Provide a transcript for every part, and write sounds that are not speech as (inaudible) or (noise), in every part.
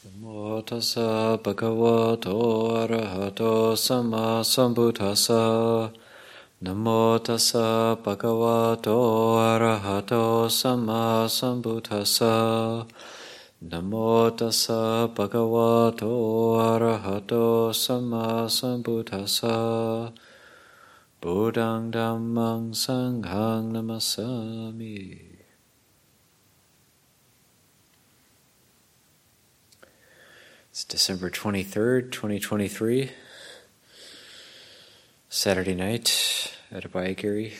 Namo tassa bhagavato arahato samma sambuddhassa. Namo tassa bhagavato arahato samma sambuddhassa. Namo tassa bhagavato arahato samma sambuddhassa. Buddhang dhammang sanghang namasami. It's December 23rd, 2023, Saturday night at a Abhayagiri.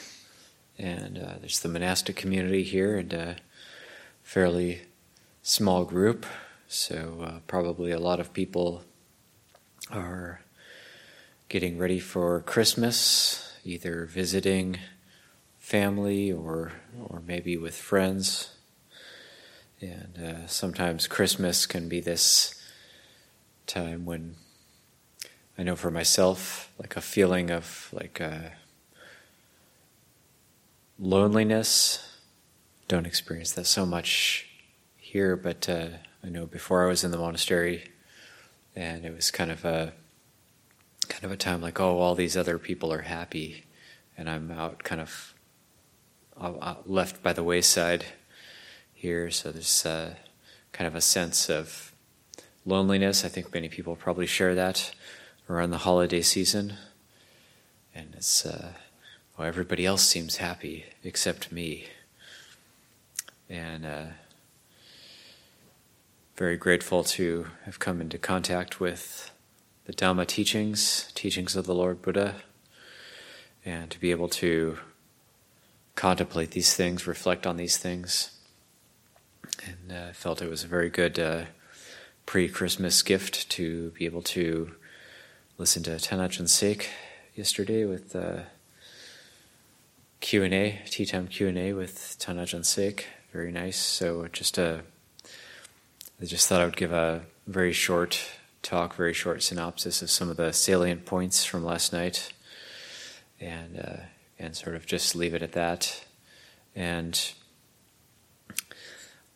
And uh, there's the monastic community here and a fairly small group. So, uh, probably a lot of people are getting ready for Christmas, either visiting family or, or maybe with friends. And uh, sometimes Christmas can be this time when I know for myself, like a feeling of like uh, loneliness. Don't experience that so much here, but uh, I know before I was in the monastery, and it was kind of a kind of a time like, oh, all these other people are happy, and I'm out, kind of left by the wayside here. So there's uh, kind of a sense of loneliness. I think many people probably share that around the holiday season. And it's, uh, well, everybody else seems happy except me. And uh, very grateful to have come into contact with the Dhamma teachings, teachings of the Lord Buddha, and to be able to contemplate these things, reflect on these things. And I uh, felt it was a very good uh, pre-Christmas gift to be able to listen to Tan Ajahn Sek yesterday with uh, Q and A, tea time Q and A with Tan Ajahn Sek. Very nice. So just a, uh, just thought I would give a very short talk, very short synopsis of some of the salient points from last night, and uh, and sort of just leave it at that. And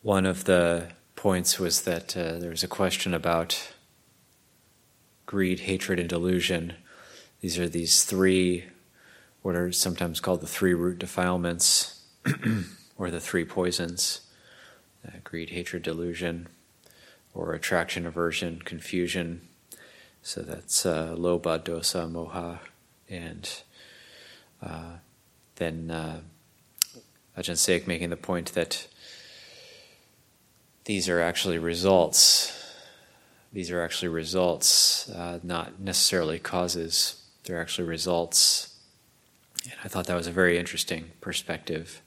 one of the points was that uh, there was a question about greed, hatred, and delusion. These are these three, what are sometimes called the three root defilements, (clears throat) or the three poisons uh, greed, hatred, delusion, or attraction, aversion, confusion. So that's uh, lobha, dosa, moha. And uh, then uh, Ajahn Sek making the point that these are actually results. These are actually results, uh, not necessarily causes. They're actually results. And I thought that was a very interesting perspective.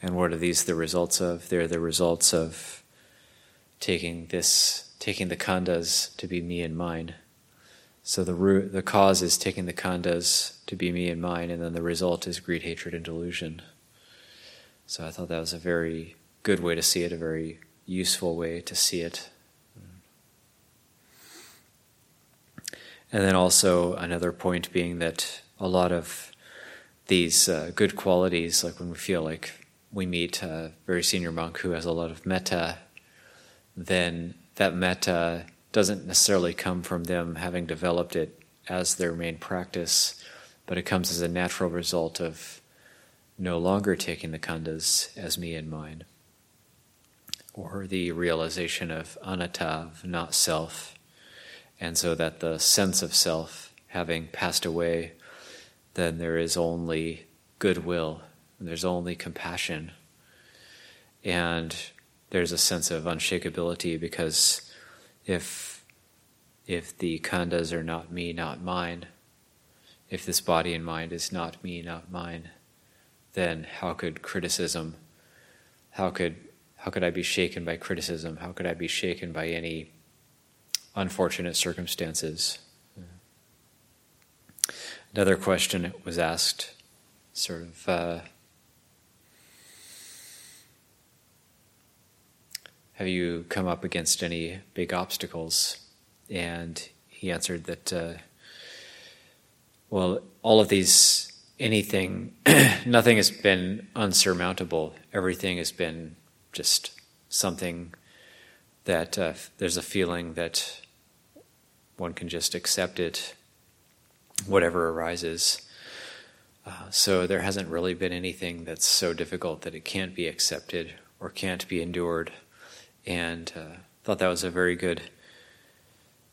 And what are these the results of? They're the results of taking this, taking the khandhas to be me and mine. So the root, the cause is taking the khandhas to be me and mine, and then the result is greed, hatred, and delusion. So I thought that was a very good way to see it, a very useful way to see it. And then also another point being that a lot of these uh, good qualities, like when we feel like we meet a very senior monk who has a lot of metta, then that metta doesn't necessarily come from them having developed it as their main practice, but it comes as a natural result of no longer taking the khandhas as me and mine or the realization of anatta, not self, and so that the sense of self having passed away, then there is only goodwill, there's only compassion, and there's a sense of unshakability because if if the khandhas are not me, not mine, if this body and mind is not me, not mine, then how could criticism, how could how could I be shaken by criticism? How could I be shaken by any unfortunate circumstances? Another question was asked, sort of. Uh, have you come up against any big obstacles? And he answered that, uh, well, all of these, anything, (clears throat) nothing has been unsurmountable. Everything has been just something that uh, there's a feeling that one can just accept it, whatever arises. Uh, so there hasn't really been anything that's so difficult that it can't be accepted or can't be endured. And uh, thought that was a very good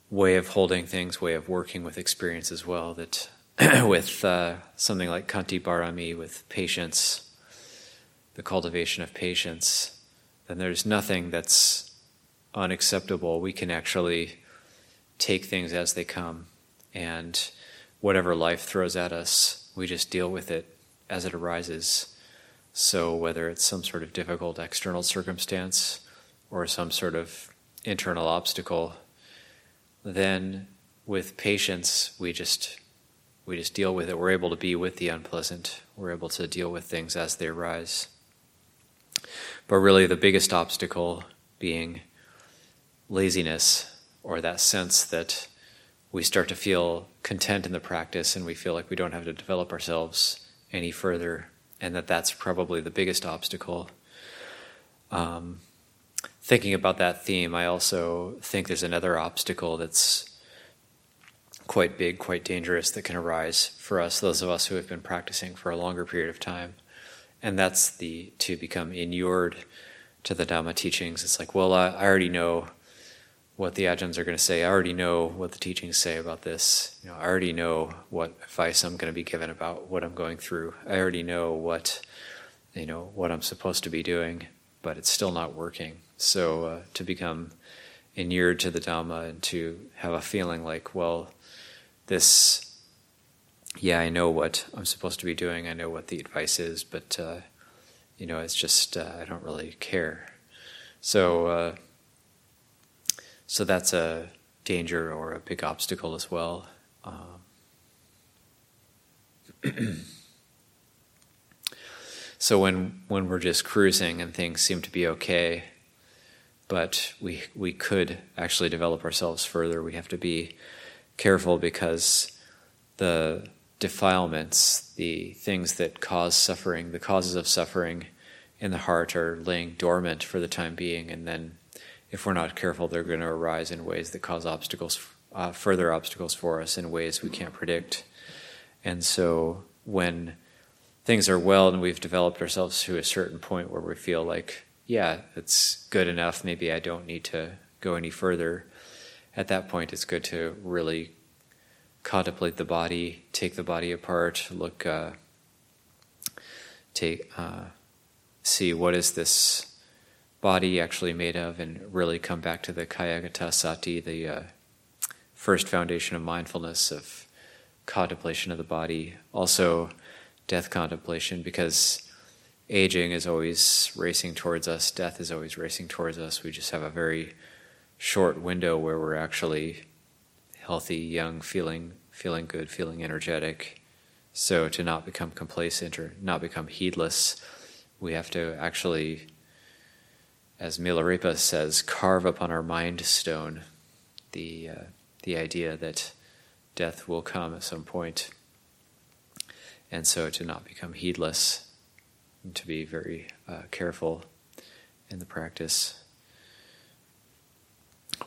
way of holding things, way of working with experience as well. That (clears throat) with uh, something like Khanti Barami, with patience, the cultivation of patience, then there's nothing that's unacceptable. We can actually take things as they come, and whatever life throws at us, we just deal with it as it arises. So, whether it's some sort of difficult external circumstance or some sort of internal obstacle, then with patience, we just we just deal with it. We're able to be with the unpleasant. We're able to deal with things as they arise. But really, the biggest obstacle being laziness, or that sense that we start to feel content in the practice and we feel like we don't have to develop ourselves any further, and that that's probably the biggest obstacle. Um, thinking about that theme, I also think there's another obstacle that's quite big, quite dangerous that can arise for us, those of us who have been practicing for a longer period of time. And that's the to become inured to the Dhamma teachings. It's like, well, I, I already know what the ajahns are going to say. I already know what the teachings say about this. You know, I already know what advice I'm going to be given about what I'm going through. I already know what you know what I'm supposed to be doing, but it's still not working. So uh, to become inured to the Dhamma and to have a feeling like, well, this, yeah, I know what I'm supposed to be doing. I know what the advice is, but uh, you know, it's just uh, I don't really care. So, uh, so that's a danger or a big obstacle as well. Um, (clears throat) so when when we're just cruising and things seem to be okay, but we we could actually develop ourselves further. We have to be careful because the defilements, the things that cause suffering, the causes of suffering in the heart are laying dormant for the time being, and then if we're not careful, they're going to arise in ways that cause obstacles, uh, further obstacles for us in ways we can't predict. And so when things are well and we've developed ourselves to a certain point where we feel like, yeah, it's good enough, maybe I don't need to go any further at that point, it's good to really contemplate the body, take the body apart, look, uh, take, uh, see what is this body actually made of, and really come back to the Kayagata Sati, the uh, first foundation of mindfulness of contemplation of the body. Also, death contemplation, because aging is always racing towards us, death is always racing towards us. We just have a very short window where we're actually healthy, young, feeling feeling good, feeling energetic. So to not become complacent or not become heedless, we have to actually, as Milarepa says, carve upon our mind stone the uh, the idea that death will come at some point. and so to not become heedless, to be very uh, careful in the practice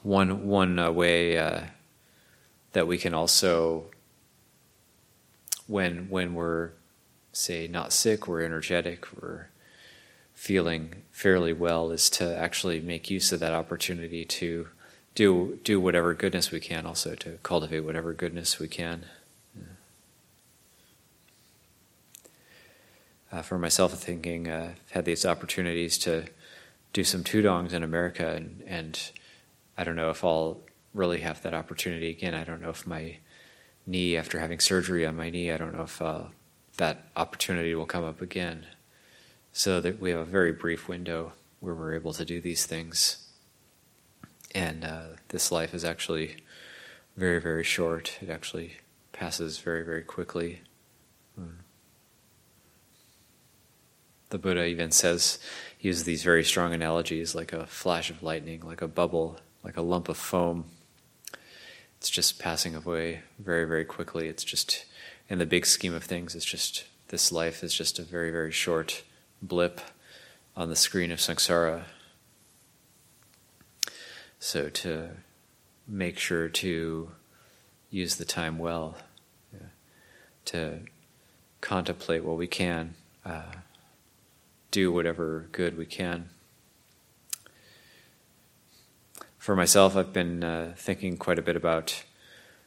one one uh, way uh, that we can also when when we're say not sick we're energetic we're feeling fairly well is to actually make use of that opportunity to do do whatever goodness we can also to cultivate whatever goodness we can. Uh, for myself thinking uh, I've had these opportunities to do some tudongs in America and, and I don't know if I'll really have that opportunity again. I don't know if my knee, after having surgery on my knee, I don't know if uh, that opportunity will come up again. So that we have a very brief window where we're able to do these things. And uh, this life is actually very, very short. It actually passes very, very quickly. Hmm. The Buddha even says, uses these very strong analogies like a flash of lightning, like a bubble like a lump of foam. It's just passing away very, very quickly. It's just, in the big scheme of things, it's just, this life is just a very, very short blip on the screen of samsara. So to make sure to use the time well, yeah, to contemplate what we can, uh, do whatever good we can. For myself, I've been uh, thinking quite a bit about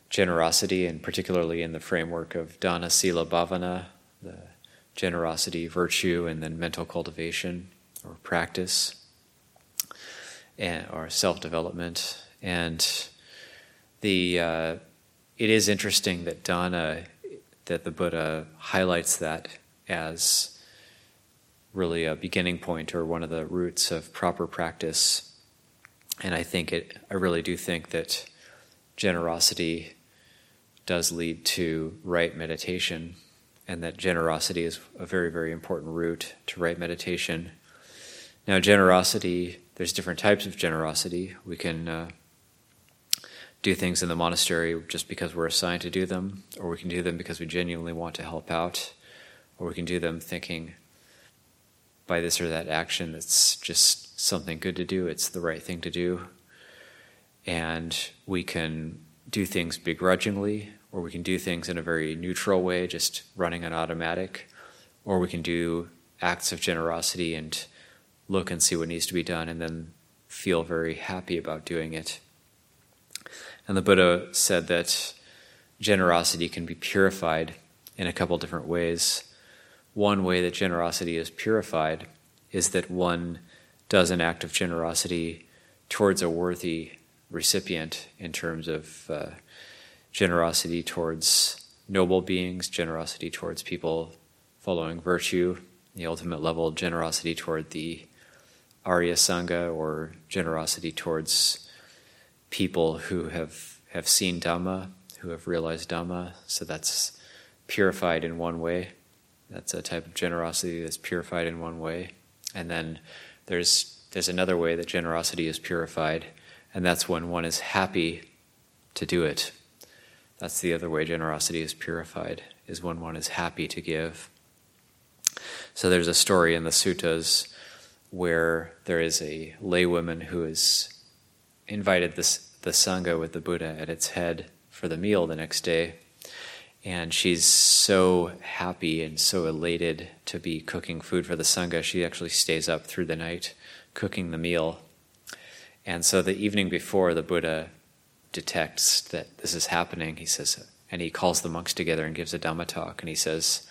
generosity, and particularly in the framework of Dana Sila Bhavana, the generosity, virtue, and then mental cultivation or practice, and, or self development. And the uh, it is interesting that Dana, that the Buddha highlights that as really a beginning point or one of the roots of proper practice. And I think it, I really do think that generosity does lead to right meditation, and that generosity is a very, very important route to right meditation. Now, generosity, there's different types of generosity. We can uh, do things in the monastery just because we're assigned to do them, or we can do them because we genuinely want to help out, or we can do them thinking by this or that action that's just something good to do, it's the right thing to do. And we can do things begrudgingly, or we can do things in a very neutral way, just running on automatic, or we can do acts of generosity and look and see what needs to be done and then feel very happy about doing it. And the Buddha said that generosity can be purified in a couple different ways. One way that generosity is purified is that one does an act of generosity towards a worthy recipient in terms of uh, generosity towards noble beings, generosity towards people following virtue, the ultimate level, generosity toward the Arya Sangha, or generosity towards people who have, have seen Dhamma, who have realized Dhamma. So that's purified in one way. That's a type of generosity that's purified in one way. And then there's there's another way that generosity is purified, and that's when one is happy to do it. That's the other way generosity is purified, is when one is happy to give. So there's a story in the suttas where there is a laywoman who is invited this, the Sangha with the Buddha at its head for the meal the next day. And she's so happy and so elated to be cooking food for the Sangha, she actually stays up through the night cooking the meal. And so the evening before, the Buddha detects that this is happening, he says, and he calls the monks together and gives a Dhamma talk, and he says,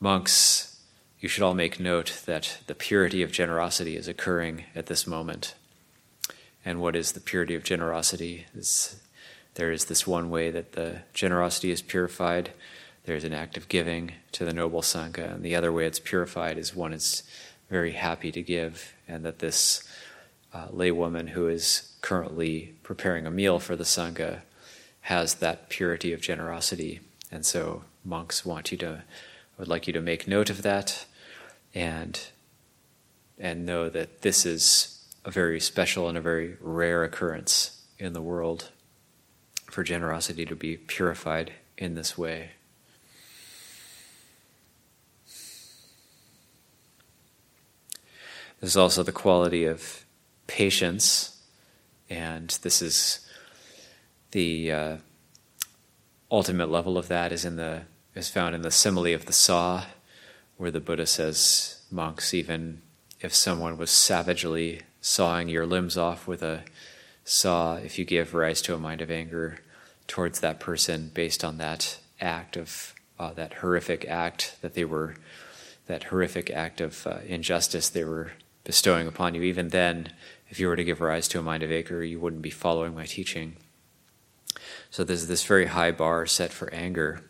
Monks, you should all make note that the purity of generosity is occurring at this moment. And what is the purity of generosity? Is there is this one way that the generosity is purified. There's an act of giving to the noble Sangha. And the other way it's purified is one is very happy to give, and that this uh, laywoman who is currently preparing a meal for the Sangha has that purity of generosity. And so monks want you to, would like you to make note of that and, and know that this is a very special and a very rare occurrence in the world for generosity to be purified in this way. There's also the quality of patience, and this is the uh, ultimate level of that is in the is found in the simile of the saw, where the Buddha says, "Monks, even if someone was savagely sawing your limbs off with a saw if you give rise to a mind of anger towards that person based on that act of uh, that horrific act that they were that horrific act of uh, injustice they were bestowing upon you even then if you were to give rise to a mind of anger you wouldn't be following my teaching. So there's this very high bar set for anger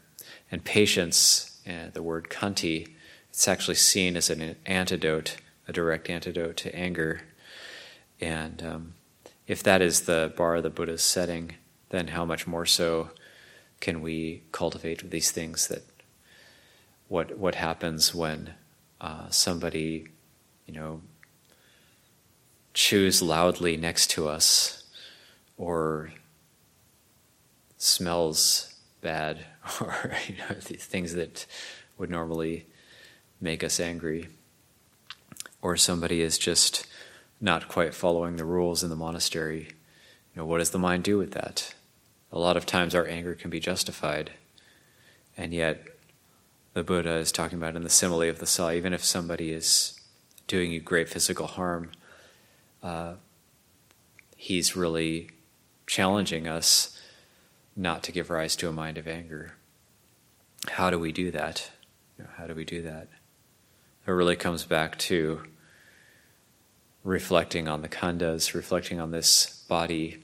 and patience uh, the word khanti it's actually seen as an antidote a direct antidote to anger. And um, if that is the bar of the Buddha is setting, then how much more so can we cultivate these things that what what happens when uh, somebody you know chews loudly next to us or smells bad (laughs) or you know these things that would normally make us angry or somebody is just not quite following the rules in the monastery. You know, what does the mind do with that? A lot of times our anger can be justified, and yet the Buddha is talking about in the simile of the saw, even if somebody is doing you great physical harm, uh, he's really challenging us not to give rise to a mind of anger. How do we do that? You know, how do we do that? It really comes back to reflecting on the khandhas, reflecting on this body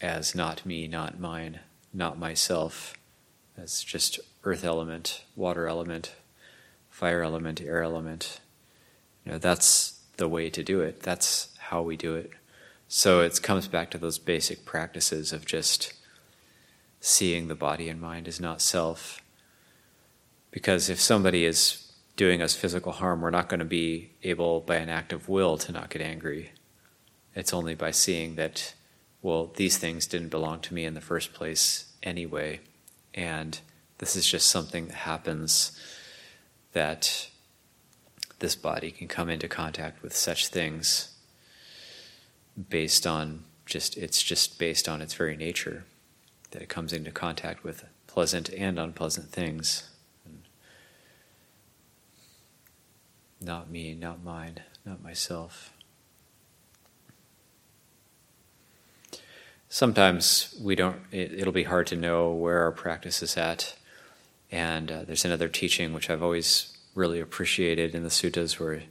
as not me, not mine, not myself, as just earth element, water element, fire element, air element. You know, that's the way to do it. That's how we do it. So it comes back to those basic practices of just seeing the body and mind as not self. Because if somebody is doing us physical harm, we're not going to be able, by an act of will, to not get angry. It's only by seeing that, well, these things didn't belong to me in the first place anyway. And this is just something that happens that this body can come into contact with such things based on just, it's just based on its very nature that it comes into contact with pleasant and unpleasant things. Not me, not mine, not myself. Sometimes we don't, it, will be hard to know where our practice is at. And uh, there's another teaching which I've always really appreciated in the suttas where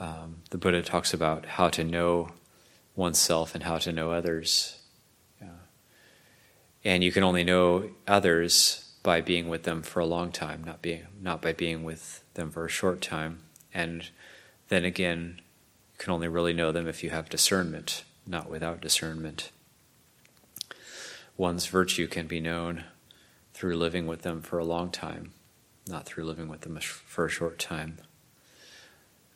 um, the Buddha talks about how to know oneself and how to know others. Yeah. And you can only know others by being with them for a long time, not being not by being with them for a short time. And then again, you can only really know them if you have discernment, not without discernment. One's virtue can be known through living with them for a long time, not through living with them for a short time.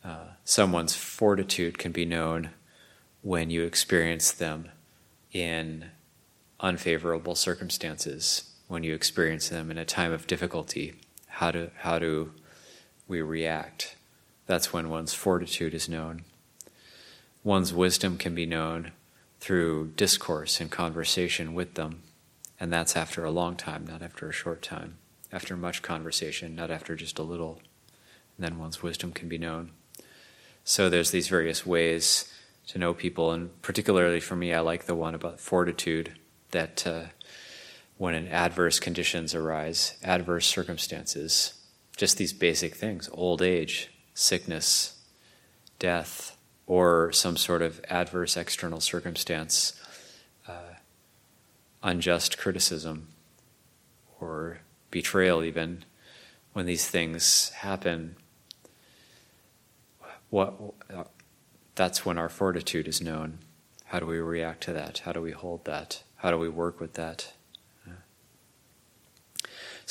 Uh, someone's fortitude can be known when you experience them in unfavorable circumstances, when you experience them in a time of difficulty. How do, how do we react? That's when one's fortitude is known. One's wisdom can be known through discourse and conversation with them, and that's after a long time, not after a short time. After much conversation, not after just a little. And then one's wisdom can be known. So there's these various ways to know people, and particularly for me, I like the one about fortitude that uh, when an adverse conditions arise, adverse circumstances, just these basic things, old age, sickness, death, or some sort of adverse external circumstance, uh, unjust criticism, or betrayal, even, when these things happen, what, uh, that's when our fortitude is known. How do we react to that? How do we hold that? How do we work with that?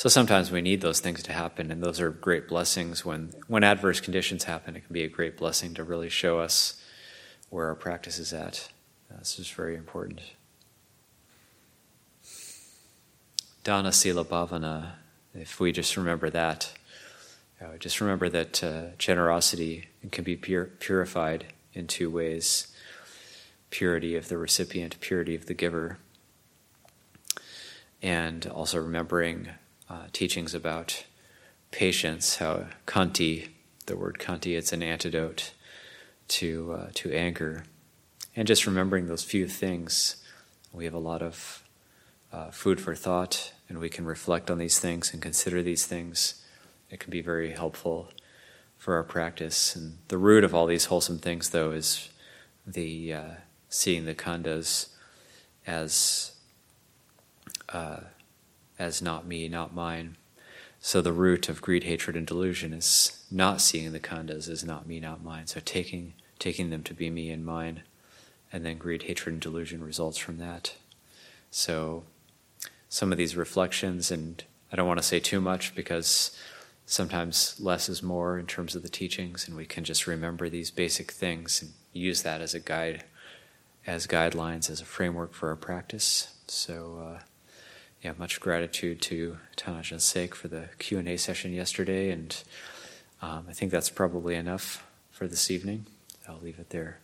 So sometimes we need those things to happen, and those are great blessings. When, when adverse conditions happen, it can be a great blessing to really show us where our practice is at. Uh, this is very important. Dana Sila Bhavana, if we just remember that, uh, just remember that uh, generosity can be pur- purified in two ways purity of the recipient, purity of the giver. And also remembering uh, teachings about patience, how khanti, the word khanti, it's an antidote to, uh, to anger. And just remembering those few things, we have a lot of uh, food for thought, and we can reflect on these things and consider these things. It can be very helpful for our practice. And the root of all these wholesome things, though, is the uh, seeing the khandhas as uh, as not me, not mine. So the root of greed, hatred, and delusion is not seeing the khandhas as not me, not mine. So taking taking them to be me and mine, and then greed, hatred, and delusion results from that. So some of these reflections, and I don't want to say too much because sometimes less is more in terms of the teachings, and we can just remember these basic things and use that as a guide, as guidelines, as a framework for our practice. So. Uh, yeah, much gratitude to Tan Ajahn for the Q and A session yesterday, and um, I think that's probably enough for this evening. I'll leave it there.